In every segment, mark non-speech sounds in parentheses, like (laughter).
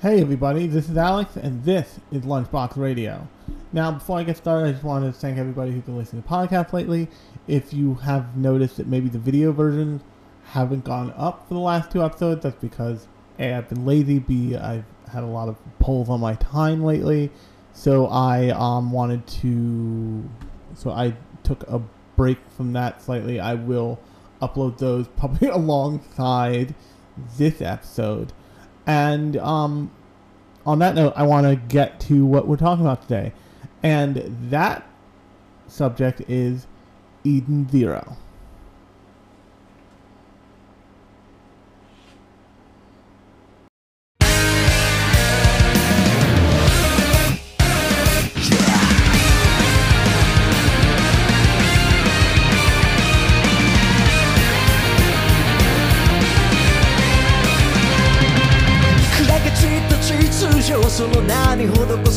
Hey everybody, this is Alex, and this is Lunchbox Radio. Now, before I get started, I just wanted to thank everybody who's been listening to podcasts lately. If you have noticed that maybe the video versions haven't gone up for the last two episodes, that's because A, I've been lazy, B, I've had a lot of pulls on my time lately, so I um, wanted to, so I took a break from that slightly. I will upload those probably (laughs) alongside this episode. And um, on that note, I want to get to what we're talking about today. And that subject is Eden Zero.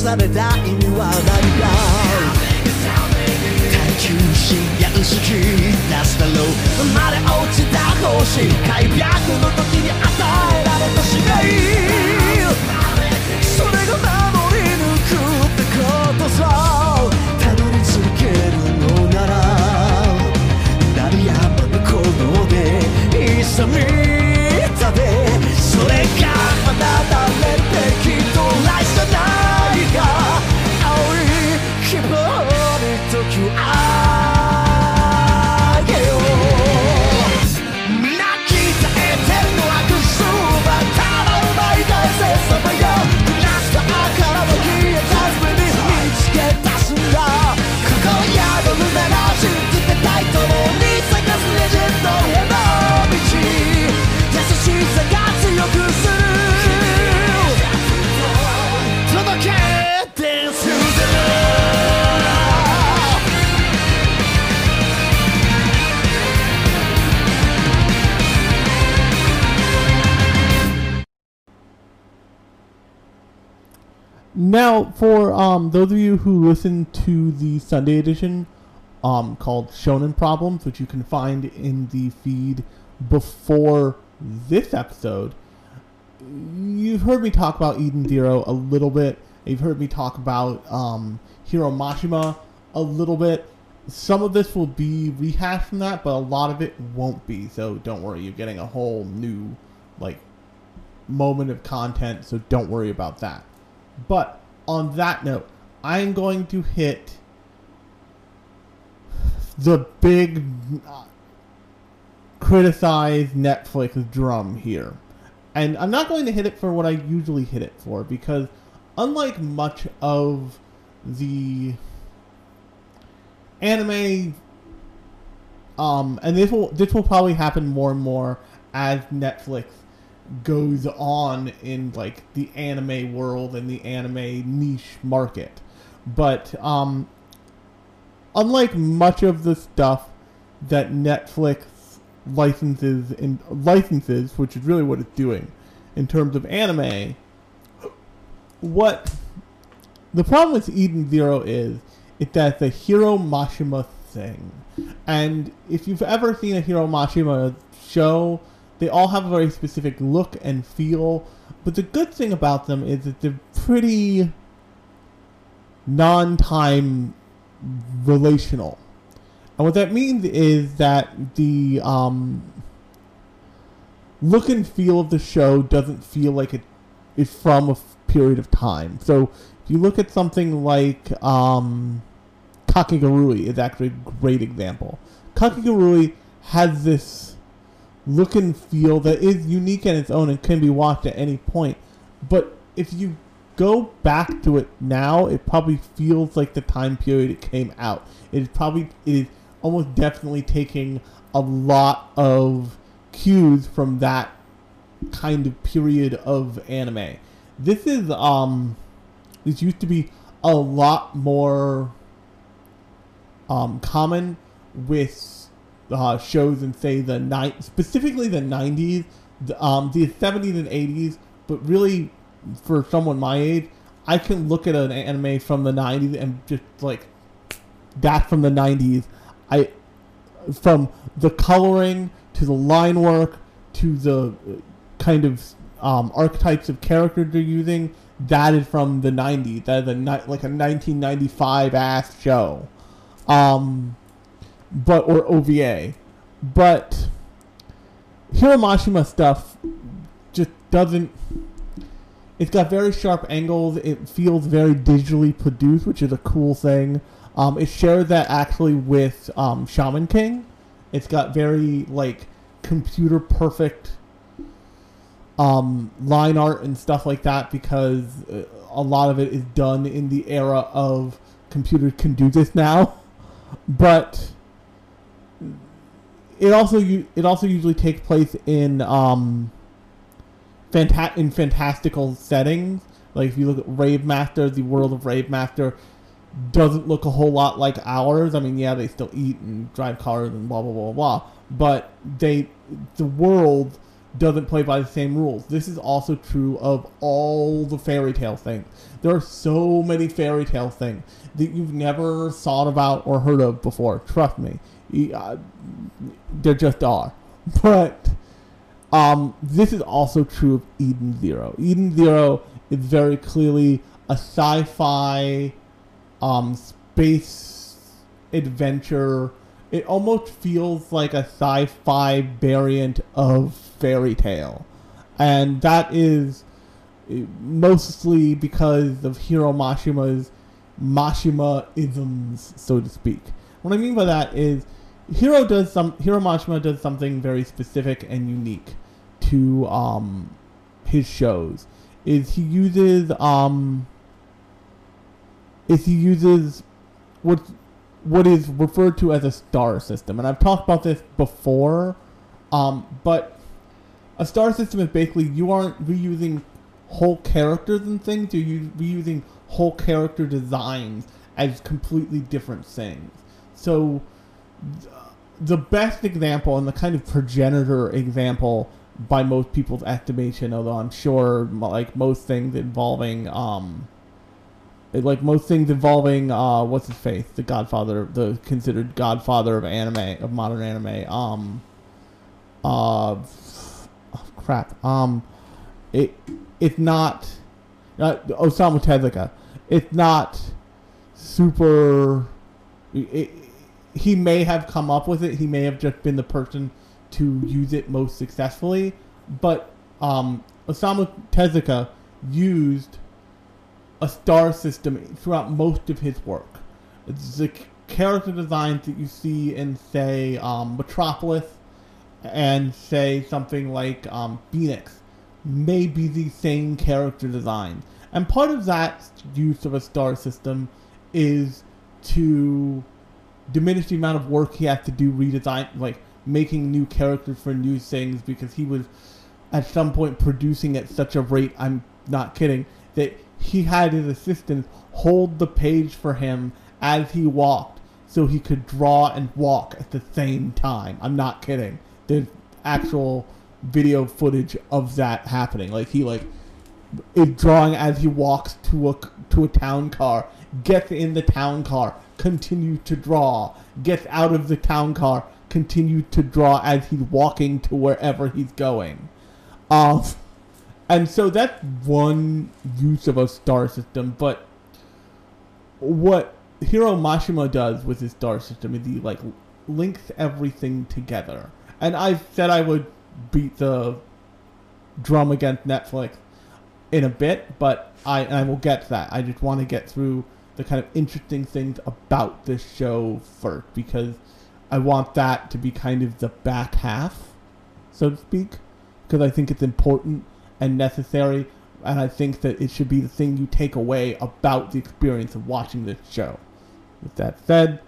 that are dying those of you who listen to the Sunday edition um, called Shonen Problems, which you can find in the feed before this episode, you've heard me talk about Eden Zero a little bit. You've heard me talk about um, Hiro Mashima a little bit. Some of this will be rehashed from that, but a lot of it won't be. So don't worry, you're getting a whole new like moment of content. So don't worry about that. But on that note, I'm going to hit the big uh, criticize Netflix drum here. And I'm not going to hit it for what I usually hit it for because unlike much of the anime um and this will this will probably happen more and more as Netflix goes on in like the anime world and the anime niche market. But um unlike much of the stuff that Netflix licenses in licenses, which is really what it's doing in terms of anime, what the problem with Eden Zero is is that the Hiro Mashima thing. And if you've ever seen a Hiro Mashima show, they all have a very specific look and feel. But the good thing about them is that they're pretty non-time relational. And what that means is that the um, look and feel of the show doesn't feel like it is from a f- period of time. So if you look at something like um, Kakegurui is actually a great example. Kakegurui has this look and feel that is unique in its own and can be watched at any point. But if you go back to it now, it probably feels like the time period it came out. It is probably it is almost definitely taking a lot of cues from that kind of period of anime. This is um this used to be a lot more um common with uh, shows in say the ni- specifically the 90s, the, um, the 70s and 80s, but really for someone my age, I can look at an anime from the 90s and just like that from the 90s. I from the coloring to the line work to the uh, kind of um, archetypes of characters they're using, that is from the 90s. That is a like a 1995 ass show. Um, but or OVA. But Hiro Mashima stuff just doesn't it's got very sharp angles. It feels very digitally produced, which is a cool thing. Um, it shares that actually with um, Shaman King. It's got very like computer perfect um, line art and stuff like that because uh, a lot of it is done in the era of computers can do this now. (laughs) But it also it also usually takes place in um, fanta- in fantastical settings. Like if you look at Rave Master, the world of Rave Master doesn't look a whole lot like ours. I mean, yeah, they still eat and drive cars and blah blah blah blah, but they the world doesn't play by the same rules. This is also true of all the Fairy Tail things. There are so many Fairy Tail things that you've never thought about or heard of before. Trust me, uh, there just are. (laughs) But um, this is also true of Eden Zero. Eden Zero is very clearly a sci-fi um, space adventure. It almost feels like a sci-fi variant of Fairy Tail, and that is eh, mostly because of Hiro Mashima's Mashima isms, so to speak. What I mean by that is Hiro does some Hiro Mashima does something very specific and unique to um his shows. Is he uses um is he uses what what is referred to as a star system, and I've talked about this before. Um, but a star system is basically you aren't reusing whole characters and things. You're reusing whole character designs as completely different things. So the best example and the kind of progenitor example by most people's estimation, although I'm sure like most things involving um like most things involving uh what's his face? The godfather the considered godfather of anime of modern anime um uh oh, crap um it it's not uh, Osamu Tezuka it's not super it, he may have come up with it he may have just been the person to use it most successfully but um Osamu Tezuka used a star system throughout most of his work. The character designs that you see in, say, um, Metropolis and, say, something like um, Phoenix may be the same character design. And part of that use of a star system is to diminish the amount of work he had to do redesign, like making new characters for new things, because he was at some point producing at such a rate, I'm not kidding, that he had his assistant hold the page for him as he walked so he could draw and walk at the same time. I'm not kidding. There's actual video footage of that happening. Like he like is drawing as he walks to a to a town car, gets in the town car, continue to draw, gets out of the town car, continue to draw as he's walking to wherever he's going. Um, and so that's one use of a star system, but what Hiro Mashima does with his star system is he like links everything together. And I said I would beat the drum against Netflix in a bit, but I I will get to that. I just want to get through the kind of interesting things about this show first because I want that to be kind of the back half, so to speak, because I think it's important and necessary, and I think that it should be the thing you take away about the experience of watching this show. With that said,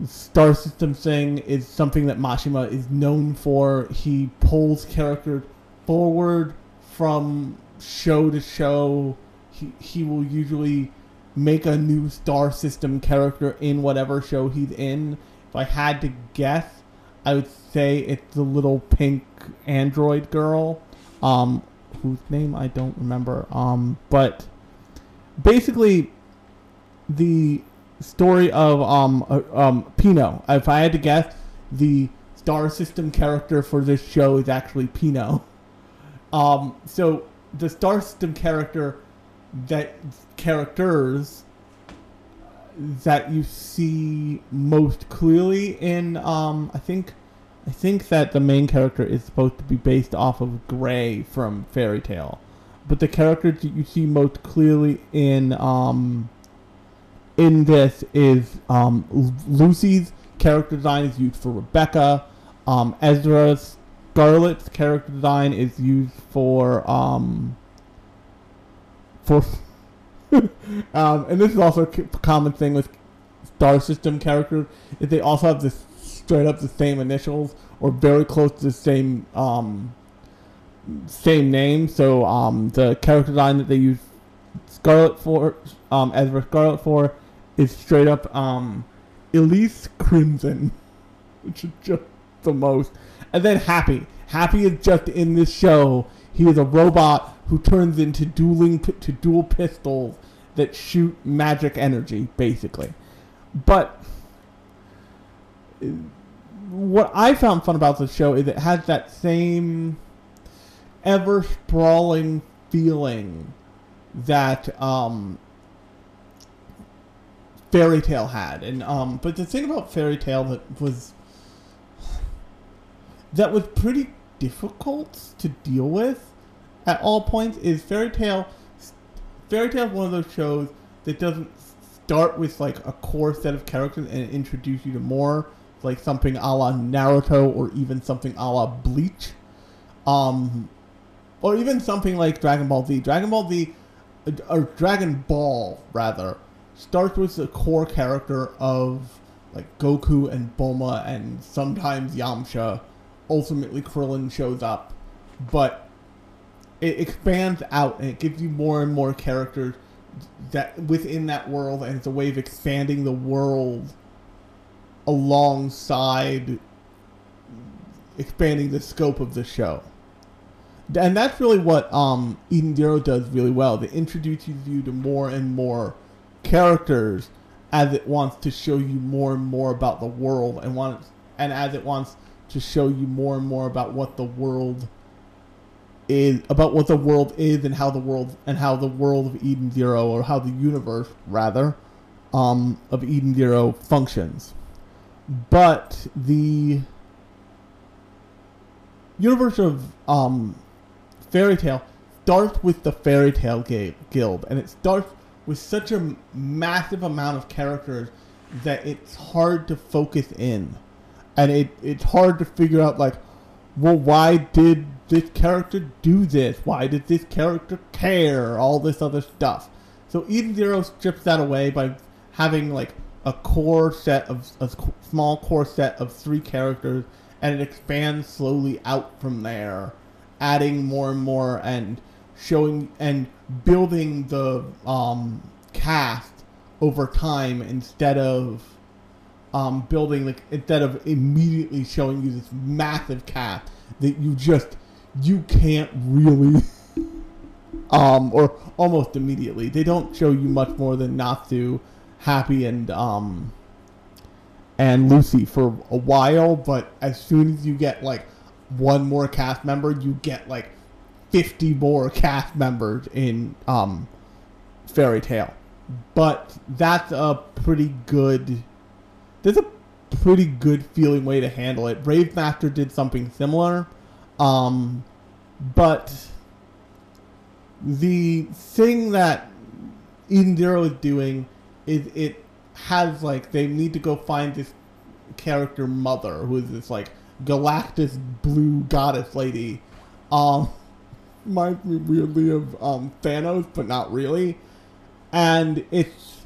the star system thing is something that Mashima is known for. He pulls characters forward from show to show. He, he will usually make a new star system character in whatever show he's in. If I had to guess, I would say it's the little pink android girl, um, whose name I don't remember. Um, but basically, the story of um uh, um Pino. If I had to guess, the star system character for this show is actually Pino. (laughs) Um, so the star system character that characters that you see most clearly in um, I think I think that the main character is supposed to be based off of Gray from Fairy Tail. but the characters that you see most clearly in um, in this is um, Lucy's character design is used for Rebecca. Um, Erza Scarlet's character design is used for um, for (laughs) um, and this is also a common thing with Star System characters is they also have this straight up the same initials or very close to the same um, same name. So um, the character design that they use Scarlet for um, Erza Scarlet for is straight up um, Elsie Crimson, (laughs) which is just the most. And then Happy. Happy is just in this show. He is a robot who turns into dueling to dual pistols that shoot magic energy, basically. But what I found fun about the show is it has that same ever sprawling feeling that um, Fairy Tail had, and um, but the thing about Fairy Tail that was that was pretty difficult to deal with at all points is Fairy Tail. Fairy Tail is one of those shows that doesn't start with like a core set of characters and introduce you to more, like something a la Naruto or even something a la Bleach, um, or even something like Dragon Ball Z. Dragon Ball Z, or Dragon Ball rather, starts with the core character of like Goku and Bulma and sometimes Yamcha. Ultimately, Krillin shows up, but it expands out and it gives you more and more characters that within that world, and it's a way of expanding the world alongside expanding the scope of the show. And that's really what um, Eden Zero does really well. It introduces you to more and more characters as it wants to show you more and more about the world and wants and as it wants to show you more and more about what the world is about what the world is and how the world and how the world of Eden Zero or how the universe rather um, of Eden Zero functions. But the universe of um, Fairy Tail starts with the Fairy Tail Guild, and it starts with such a massive amount of characters that it's hard to focus in, and it it's hard to figure out like, well, why did this character do this? Why did this character care? All this other stuff. So Eden Zero strips that away by having like a core set of a small core set of three characters, and it expands slowly out from there, adding more and more and showing and building the um, cast over time instead of um, building like instead of immediately showing you this massive cast that you just you can't really (laughs) um or almost immediately they don't show you much more than Natsu, Happy and um and Lucy for a while but as soon as you get like one more cast member you get like 50 more cast members in um Fairy Tail. but that's a pretty good there's a pretty good feeling way to handle it Rave Master did something similar um, but the thing that Eden Zero is doing is it has like they need to go find this character mother who is this like Galactus blue goddess lady. Um, reminds me weirdly of um, Thanos, but not really. And it's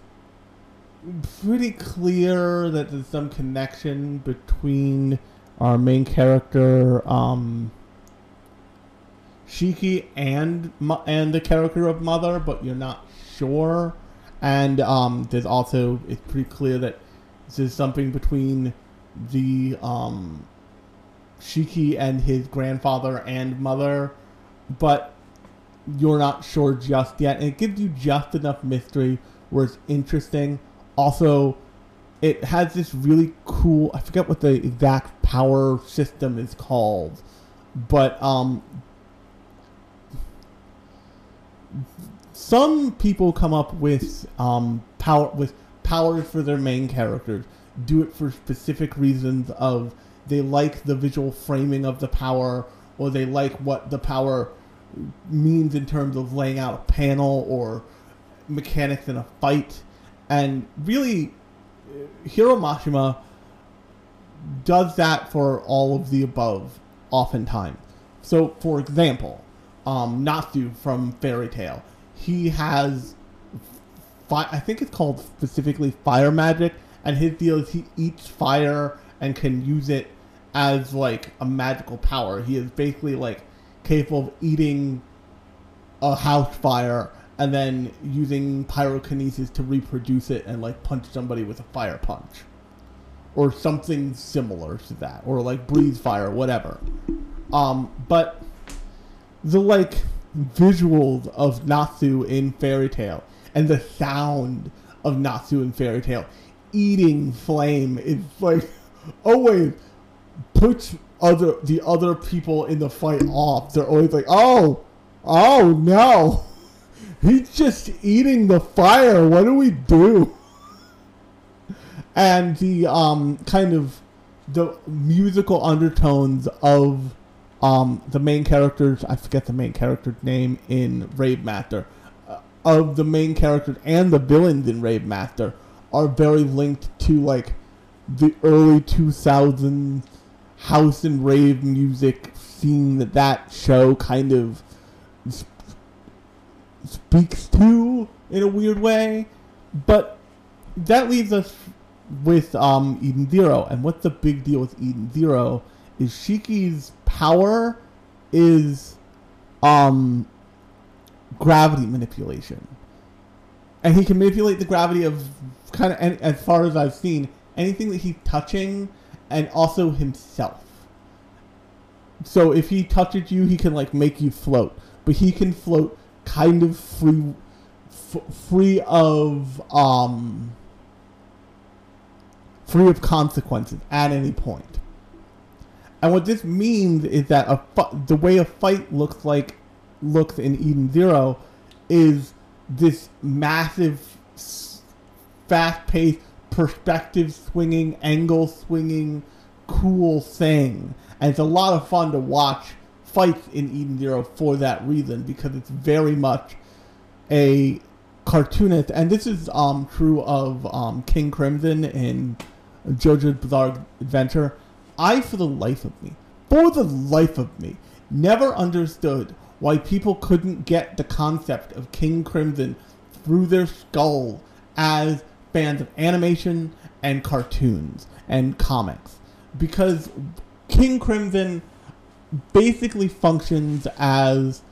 pretty clear that there's some connection between our main character, um, Shiki and and the character of Mother, but you're not sure. And um, there's also it's pretty clear that there's something between the um, Shiki and his grandfather and mother, but you're not sure just yet. And it gives you just enough mystery where it's interesting. Also, it has this really cool I forget what the exact power system is called, but um, some people come up with um, power with powers for their main characters. Do it for specific reasons of they like the visual framing of the power, or they like what the power means in terms of laying out a panel or mechanics in a fight. And really, Hiro Mashima does that for all of the above, oftentimes. So, for example, um, Natsu from Fairy Tail, he has, fi- I think it's called specifically fire magic, and his deal is he eats fire and can use it as like a magical power. He is basically like capable of eating a house fire and then using pyrokinesis to reproduce it and like punch somebody with a fire punch. Or something similar to that. Or like breathe fire whatever. Um but the like visuals of natsu in Fairy Tail and the sound of natsu in Fairy Tail eating flame is like (laughs) always puts other the other people in the fight off. They're always like oh! Oh no he's just eating the fire. What do we do? And the um, kind of the musical undertones of um, the main characters. I forget the main character's name in Rave Master. Uh, of the main characters and the villains in Rave Master are very linked to like the early 2000s house and rave music scene that that show kind of speaks to in a weird way. But that leaves us with um, Eden Zero. And what's the big deal with Eden Zero is Shiki's power is um, gravity manipulation. And he can manipulate the gravity of kind of, as far as I've seen, anything that he's touching and also himself. So if he touches you, he can like make you float. But he can float kind of free f- free of um free of consequences at any point. And what this means is that a fu- the way a fight looks like looks in Eden Zero is this massive, fast-paced, perspective swinging, angle swinging, cool thing, and it's a lot of fun to watch fights in Eden Zero for that reason because it's very much a cartoonist, and this is um, true of um, King Crimson in JoJo's Bizarre Adventure. I, for the life of me, for the life of me, never understood why people couldn't get the concept of King Crimson through their skull as fans of animation and cartoons and comics. Because King Crimson basically functions as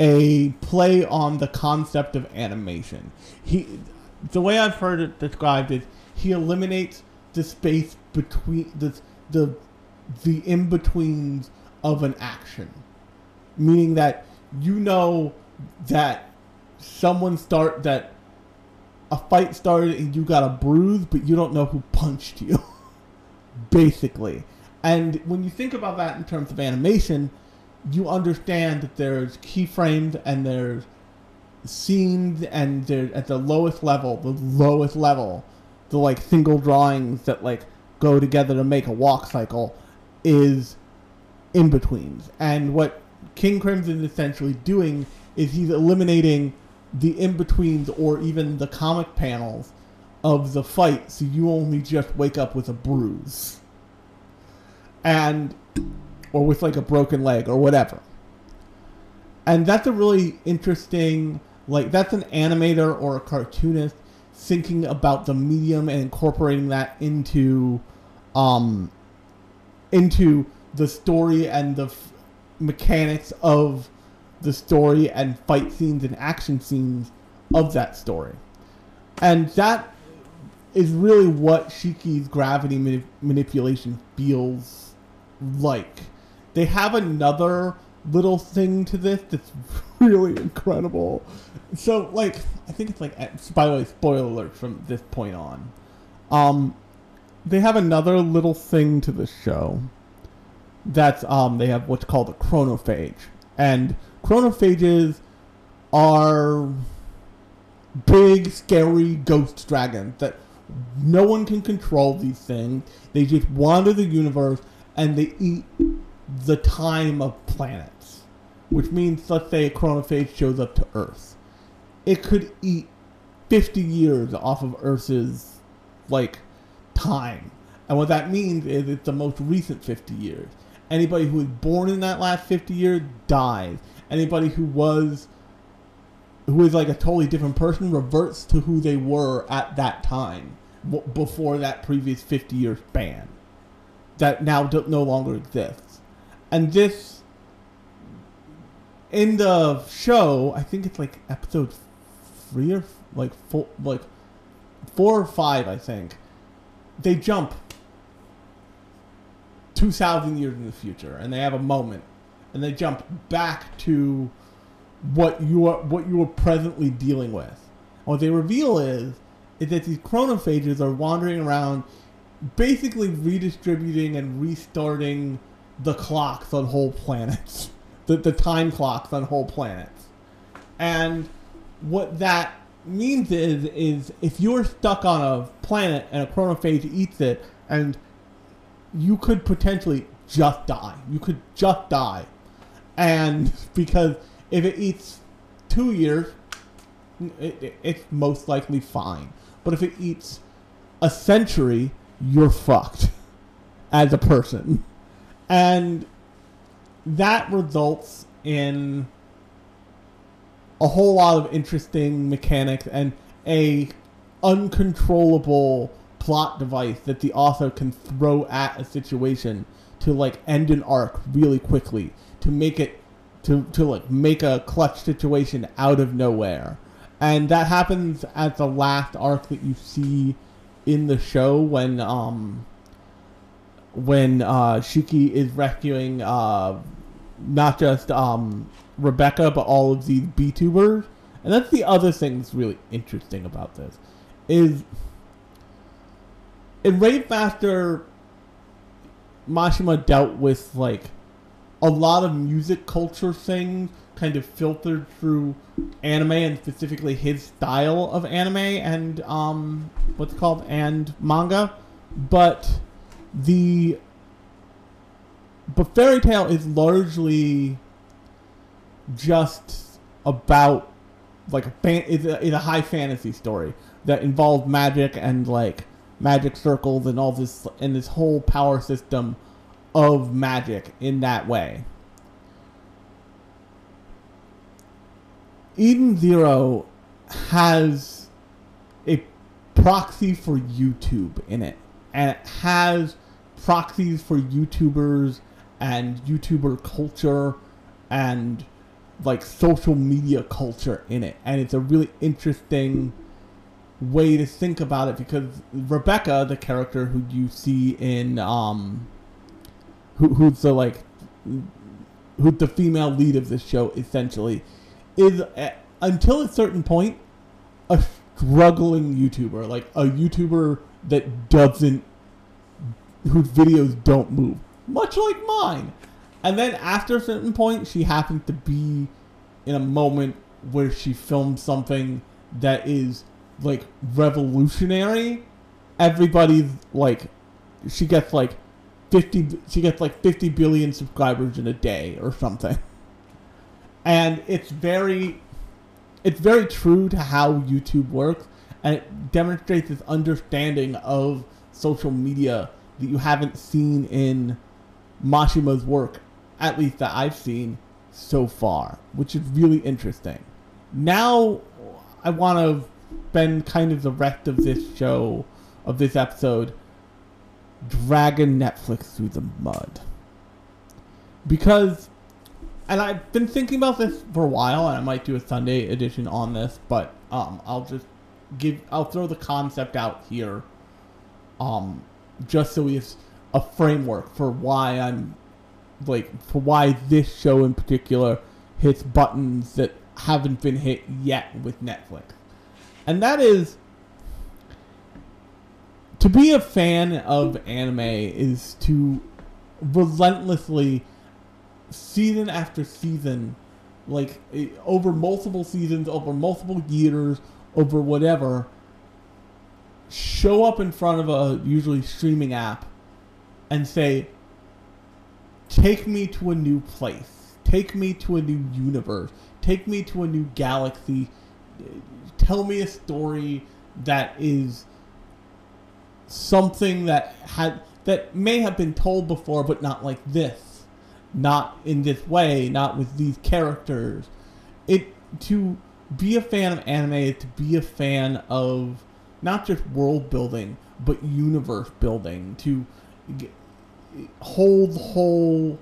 a play on the concept of animation. He, the way I've heard it described is he eliminates the space between the the the in betweens of an action, meaning that you know that someone start that a fight started and you got a bruise, but you don't know who punched you. (laughs) Basically, and when you think about that in terms of animation, you understand that there's keyframes and there's scenes and they're at the lowest level, the lowest level, the like single drawings that like go together to make a walk cycle is in betweens. And what King Crimson is essentially doing is he's eliminating the in betweens or even the comic panels of the fight so you only just wake up with a bruise and or with like a broken leg or whatever. And that's a really interesting like that's an animator or a cartoonist thinking about the medium and incorporating that into um into the story and the f- mechanics of the story and fight scenes and action scenes of that story. And that is really what Shiki's gravity mani- manipulation feels like. They have another little thing to this that's (laughs) really incredible. So, like, I think it's like, by the way, spoiler alert from this point on. Um, they have another little thing to the show. That's um, they have what's called a chronophage, and chronophages are big, scary ghost dragons that no one can control these things. They just wander the universe and they eat the time of planets. Which means, let's say a chronophage shows up to Earth. It could eat 50 years off of Earth's, like, time. And what that means is it's the most recent 50 years. Anybody who was born in that last 50 years dies. Anybody who was who is like a totally different person reverts to who they were at that time before that previous 50 year span that now no longer exists and this in the show i think it's like episode three or like four like four or five i think they jump 2000 years in the future and they have a moment and they jump back to what you are what you are presently dealing with. And what they reveal is is that these chronophages are wandering around, basically redistributing and restarting the clocks on whole planets, (laughs) the the time clocks on whole planets, and what that means is is if you're stuck on a planet and a chronophage eats it and you could potentially just die. You could just die. And (laughs) because if it eats two years, it, it, it's most likely fine. But if it eats a century, you're fucked as a person. And that results in a whole lot of interesting mechanics and a uncontrollable plot device that the author can throw at a situation to like end an arc really quickly to make it to to like make a clutch situation out of nowhere and that happens at the last arc that you see in the show when um when uh Shiki is rescuing uh not just um Rebecca but all of these B-Cubers and that's the other thing that's really interesting about this is in Rave Master, Mashima dealt with like a lot of music culture things kind of filtered through anime and specifically his style of anime and um what's called and manga but the but Fairy Tail is largely just about like a fan is a, is a high fantasy story that involves magic and like magic circles and all this and this whole power system of magic in that way. Eden Zero has a proxy for YouTube in it, and it has proxies for YouTubers and YouTuber culture and like social media culture in it, and it's a really interesting way to think about it because Rebecca, the character who you see in um, who, who's the like who's the female lead of this show essentially is uh, until a certain point a struggling YouTuber, like a YouTuber that doesn't whose videos don't move, much like mine. And then after a certain point, she happens to be in a moment where she filmed something that is like revolutionary. Everybody's like, she gets like fifty. She gets like fifty billion subscribers in a day or something. And it's very, it's very true to how YouTube works, and it demonstrates this understanding of social media that you haven't seen in Mashima's work, at least that I've seen so far, which is really interesting. Now, I want to spend kind of the rest of this show, of this episode, dragging Netflix through the mud. Because, and I've been thinking about this for a while, and I might do a Sunday edition on this, but um, I'll just give, I'll throw the concept out here, um, just so we have a framework for why I'm, like, for why this show in particular hits buttons that haven't been hit yet with Netflix. And that is to be a fan of anime is to relentlessly season after season like eh, over multiple seasons, over multiple years, over whatever, show up in front of a usually streaming app and say, take me to a new place, take me to a new universe, take me to a new galaxy, tell me a story that is something that had that may have been told before but not like this not in this way not with these characters. It to be a fan of anime is to be a fan of not just world building but universe building to hold whole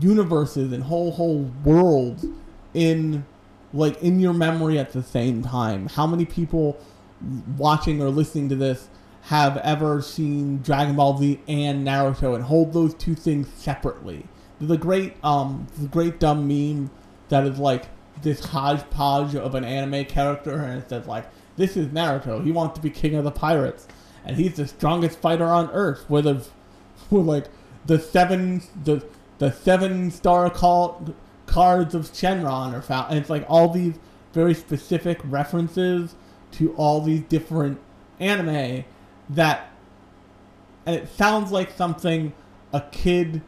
universes and whole whole worlds in like in your memory at the same time. How many people watching or listening to this have ever seen Dragon Ball Z and Naruto and hold those two things separately. A great um the great dumb meme that is like this hodgepodge of an anime character and it says like this is Naruto. He wants to be king of the pirates and he's the strongest fighter on earth with a (laughs) with like the seven the the seven star call cards of Shenron are found and it's like all these very specific references to all these different anime that and it sounds like something a kid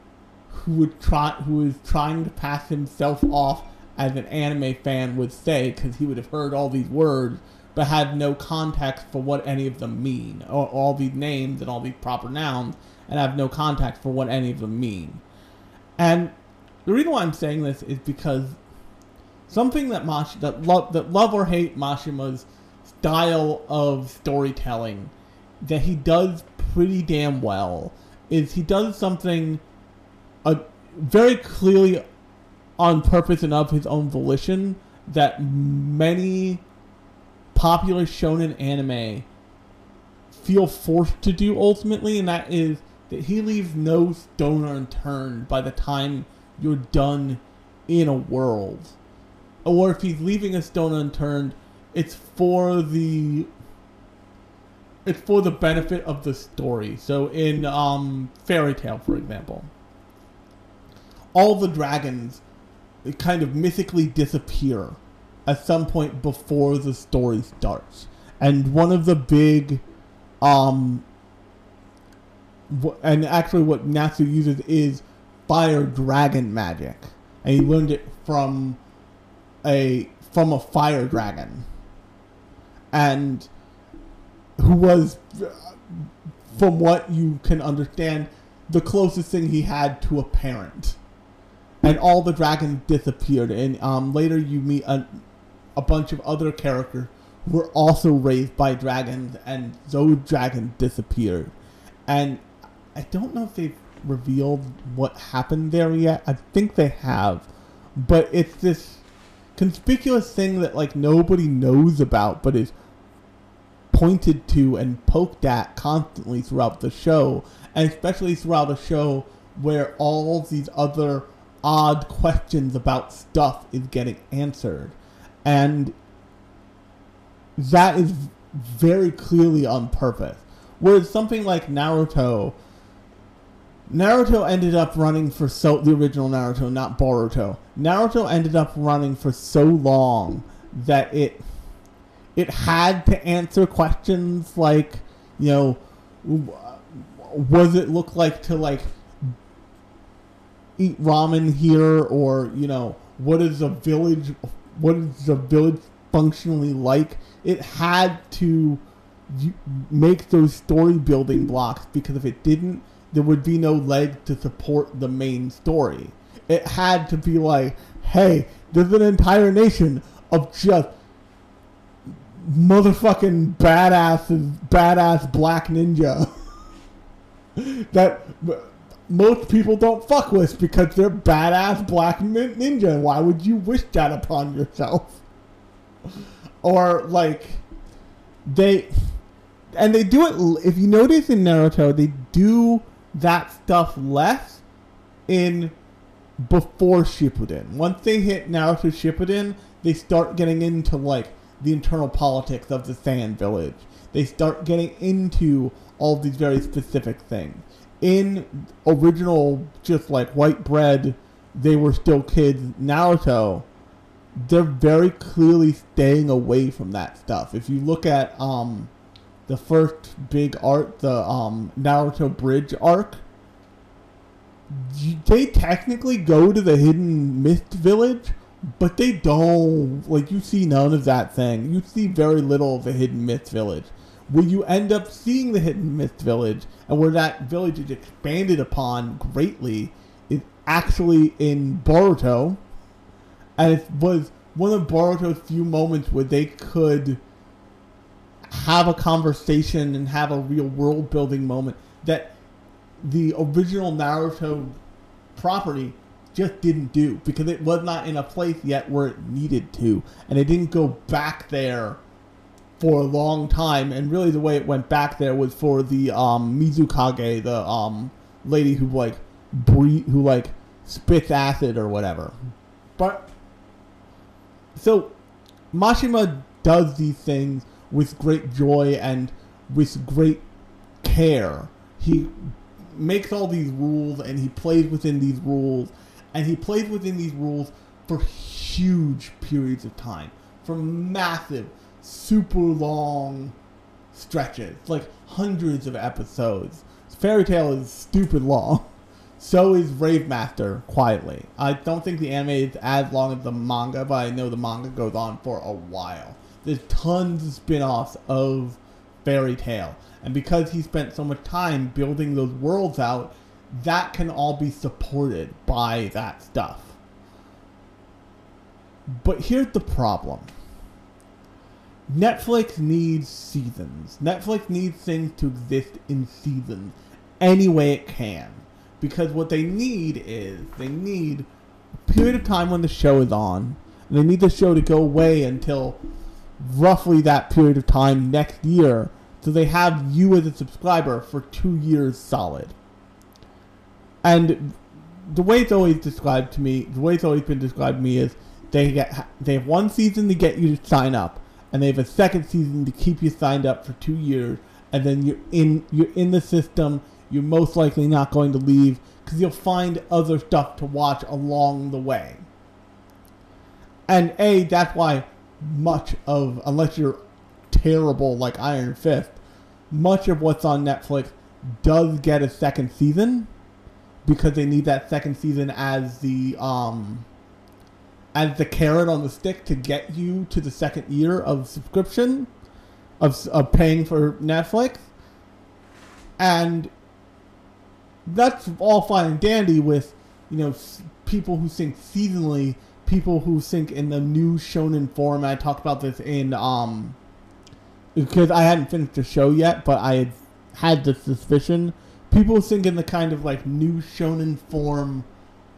who would try who is trying to pass himself off as an anime fan would say because he would have heard all these words but had no context for what any of them mean or all these names and all these proper nouns and have no context for what any of them mean and the reason why i'm saying this is because something that Mash that love that love or hate Mashima's style of storytelling that he does pretty damn well is he does something uh, very clearly on purpose and of his own volition that many popular shonen anime feel forced to do ultimately, and that is that he leaves no stone unturned by the time you're done in a world. Or if he's leaving a stone unturned, it's for the it's for the benefit of the story. So in um, Fairy Tail, for example, all the dragons kind of mythically disappear at some point before the story starts, and one of the big, um, and actually what Natsu uses is fire dragon magic, and he learned it from a from a fire dragon, and who was, from what you can understand, the closest thing he had to a parent. And all the dragons disappeared. And um, later you meet a, a bunch of other characters who were also raised by dragons, and those dragons disappeared. And I don't know if they've revealed what happened there yet. I think they have. But it's this conspicuous thing that like nobody knows about, but is pointed to and poked at constantly throughout the show, and especially throughout a show where all these other odd questions about stuff is getting answered. And that is very clearly on purpose. Whereas something like Naruto, Naruto ended up running for so the original Naruto, not Boruto. Naruto ended up running for so long that it it had to answer questions like, you know, what does it look like to like eat ramen here, or you know, what is a village, what is a village functionally like? It had to make those story building blocks because if it didn't, there would be no leg to support the main story. It had to be like, hey, there's an entire nation of just motherfucking badass badass black ninja (laughs) that most people don't fuck with because they're badass black nin- ninja. Why would you wish that upon yourself? (laughs) Or like they and they do it if you notice in Naruto they do that stuff less in before Shippuden. Once they hit Naruto Shippuden, they start getting into like the internal politics of the Sand Village. They start getting into all these very specific things. In original, just like white bread they were still kids Naruto, they're very clearly staying away from that stuff. If you look at um, the first big arc, the um, Naruto Bridge arc, they technically go to the hidden mist village, but they don't. Like you see none of that thing. You see very little of the hidden mist village. Where you end up seeing the hidden mist village, and where that village is expanded upon greatly, is actually in Boruto, and it was one of Boruto's few moments where they could have a conversation and have a real world building moment that the original Naruto property just didn't do because it was not in a place yet where it needed to, and it didn't go back there for a long time. And really, the way it went back there was for the um, Mizukage, the um, lady who like breathe, who like spits acid or whatever. But so Mashima does these things with great joy and with great care. He makes all these rules and he plays within these rules and he plays within these rules for huge periods of time. For massive super long stretches. Like hundreds of episodes. Fairy tail is stupid long. So is rave master quietly. I don't think the anime is as long as the manga but i know the manga goes on for a while. There's tons of spin-offs of fairy tail. And because he spent so much time building those worlds out, that can all be supported by that stuff. But here's the problem Netflix needs seasons. Netflix needs things to exist in seasons any way it can. Because what they need is they need a period of time when the show is on, and they need the show to go away until roughly that period of time next year so they have you as a subscriber for two years solid. And the way it's always described to me, the way it's always been described to me is they get they have one season to get you to sign up, and they have a second season to keep you signed up for two years, and then you're in you're in the system. You're most likely not going to leave because you'll find other stuff to watch along the way. And a that's why much of unless you're terrible like Iron Fist, much of what's on Netflix does get a second season because they need that second season as the um as the carrot on the stick to get you to the second year of subscription of, of paying for Netflix and that's all fine and dandy with you know people who think seasonally people who think in the new shonen form I talked about this in um because I hadn't finished the show yet, but I had had the suspicion. People think in the kind of like new shonen form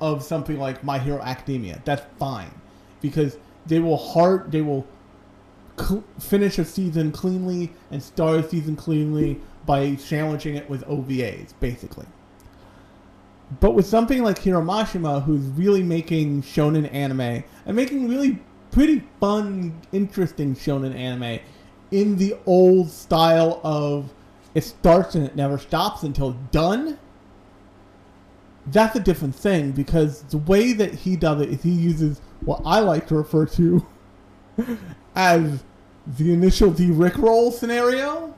of something like My Hero Academia. That's fine because they will hard they will cl- finish a season cleanly and start a season cleanly by sandwiching it with OVAs, basically. But with something like Hiro Mashima, who's really making shonen anime and making really pretty fun, interesting shonen anime, in the old style of it starts and it never stops until done. That's a different thing because the way that he does it is he uses what I like to refer to (laughs) as the initial D Rickroll scenario,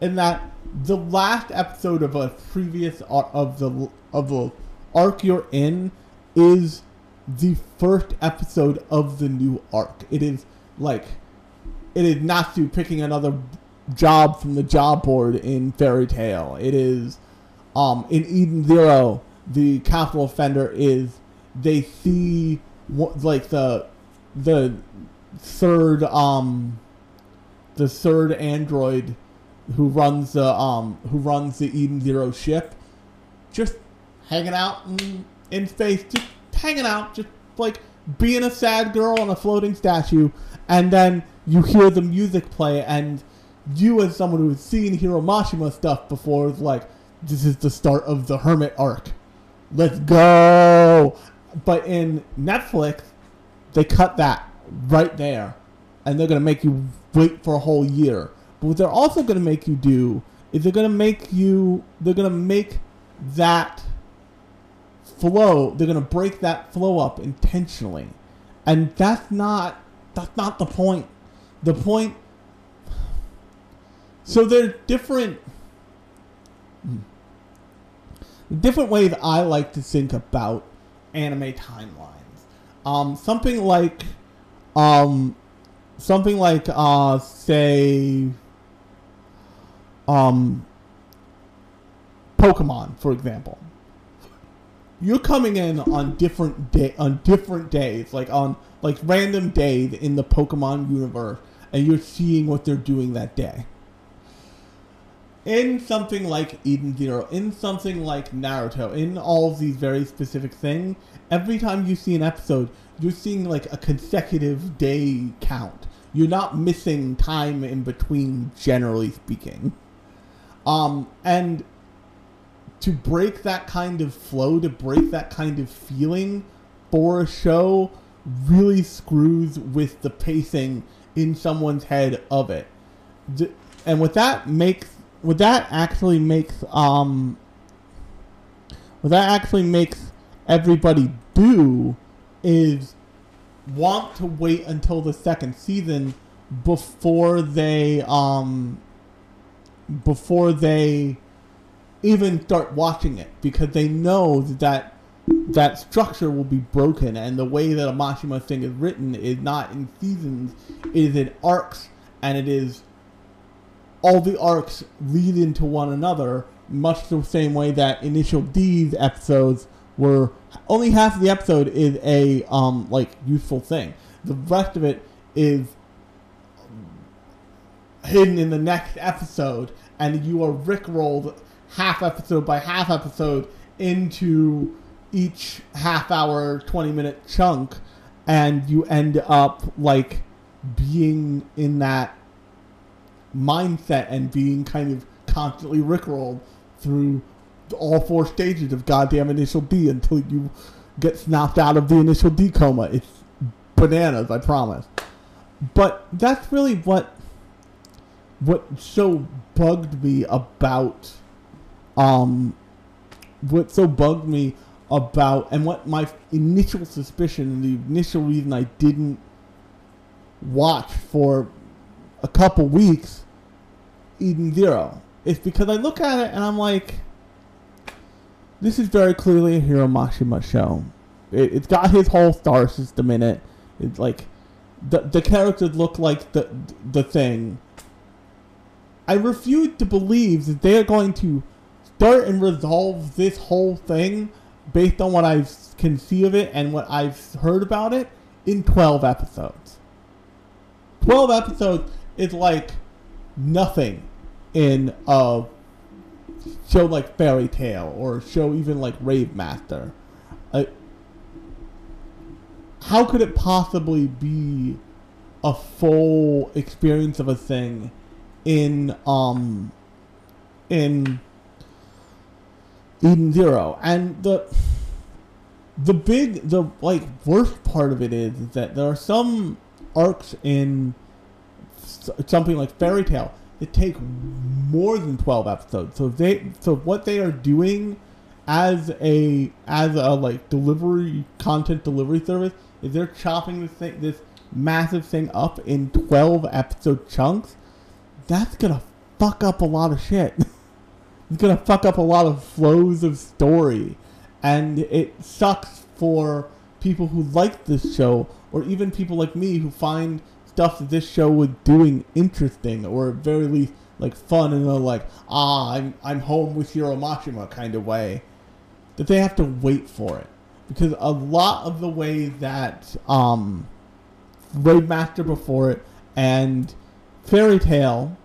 in that the last episode of a previous uh, of the of the arc you're in is the first episode of the new arc. It is like it is Natsu picking another job from the job board in Fairy Tail. It is um, in Eden Zero, the capital offender is they see what like the the third um the third android who runs the um who runs the Eden Zero ship just hanging out in, in space, just hanging out, just like being a sad girl on a floating statue, and then you hear the music play, and you, as someone who has seen Hiro Mashima stuff before, is like, this is the start of the Hermit arc. Let's go! But in Netflix, they cut that right there, and they're gonna make you wait for a whole year. But what they're also gonna make you do is they're gonna make you, they're gonna make that flow. They're gonna break that flow up intentionally, and that's not that's not the point. The point. So there are different different ways I like to think about anime timelines. Um, something like, um, something like, uh, say, um, Pokemon, for example. You're coming in on different day on different days, like on like random days in the Pokemon universe, and you're seeing what they're doing that day in something like Eden Zero, in something like Naruto, in all of these very specific things, every time you see an episode, you're seeing like a consecutive day count. You're not missing time in between, generally speaking. Um, and to break that kind of flow, to break that kind of feeling for a show, really screws with the pacing in someone's head of it. And what that makes what that actually makes um what that actually makes everybody do is want to wait until the second season before they um before they even start watching it? Because they know that that structure will be broken and the way that a Mashima thing is written is not in seasons it is in arcs and it is all the arcs lead into one another, much the same way that Initial D's episodes were. Only half of the episode is a um like useful thing. The rest of it is hidden in the next episode, and you are rickrolled half episode by half episode into each half hour, 20 minute chunk, and you end up like being in that mindset and being kind of constantly rickrolled through all four stages of goddamn initial D until you get snapped out of the initial D coma. It's bananas, I promise. But that's really what what so bugged me about um what so bugged me about and what my initial suspicion and the initial reason I didn't watch for a couple weeks Zero. It's because I look at it and I'm like, this is very clearly a Hiro Mashima show. It, has got his whole star system in it. It's like the the characters look like the the thing. I refuse to believe that they are going to start and resolve this whole thing based on what I can see of it and what I've heard about it in 12 episodes. 12 episodes is like nothing in a show like Fairy Tail or show even like Rave Master. How could it possibly be a full experience of a thing in um in Eden Zero? And the the big the like worst part of it is that there are some arcs in something like Fairy Tail that take more than 12 episodes. So they so what they are doing as a as a like delivery content delivery service is they're chopping this thing this massive thing up in 12 episode chunks. That's going to fuck up a lot of shit. (laughs) it's going to fuck up a lot of flows of story and it sucks for people who like this show or even people like me who find stuff that this show was doing interesting or at very least like fun in a like ah I'm I'm home with Hiro Mashima kind of way that they have to wait for it. Because a lot of the way that um Rave Master before it and Fairy Tail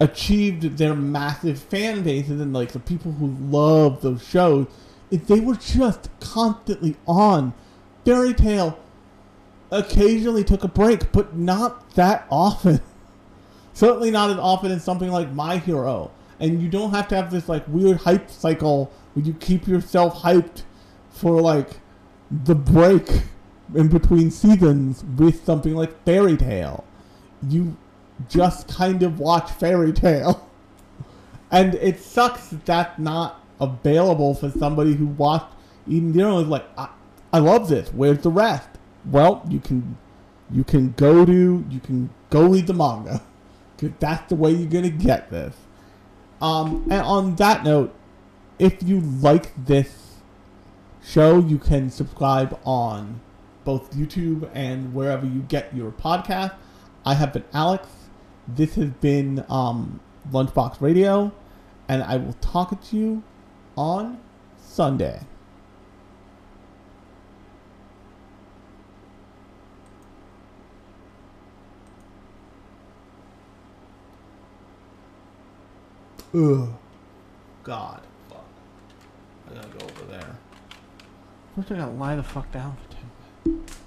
achieved their massive fan bases and like the people who love those shows if they were just constantly on. Fairy Tail occasionally took a break, but not that often. (laughs) Certainly not as often as something like My Hero. And you don't have to have this like weird hype cycle where you keep yourself hyped for like the break in between seasons with something like Fairy Tail. You just kind of watch Fairy Tail. (laughs) And it sucks that that's not available for somebody who watched Even you know, like I, I love this. Where's the rest? Well, you can you can go to you can go read the manga. that's the way you're gonna get this. Um, and on that note, if you like this show, you can subscribe on both YouTube and wherever you get your podcast. I have been Alex. This has been um, Lunchbox Radio, and I will talk to you on Sunday. Ugh. God. Fuck. I gotta go over there. First, I gotta lie the fuck down for 10 minutes.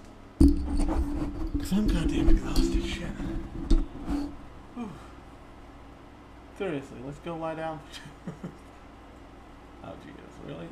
Because I'm goddamn exhausted shit. Whew. Seriously, let's go lie down. (laughs) oh, Jesus, really?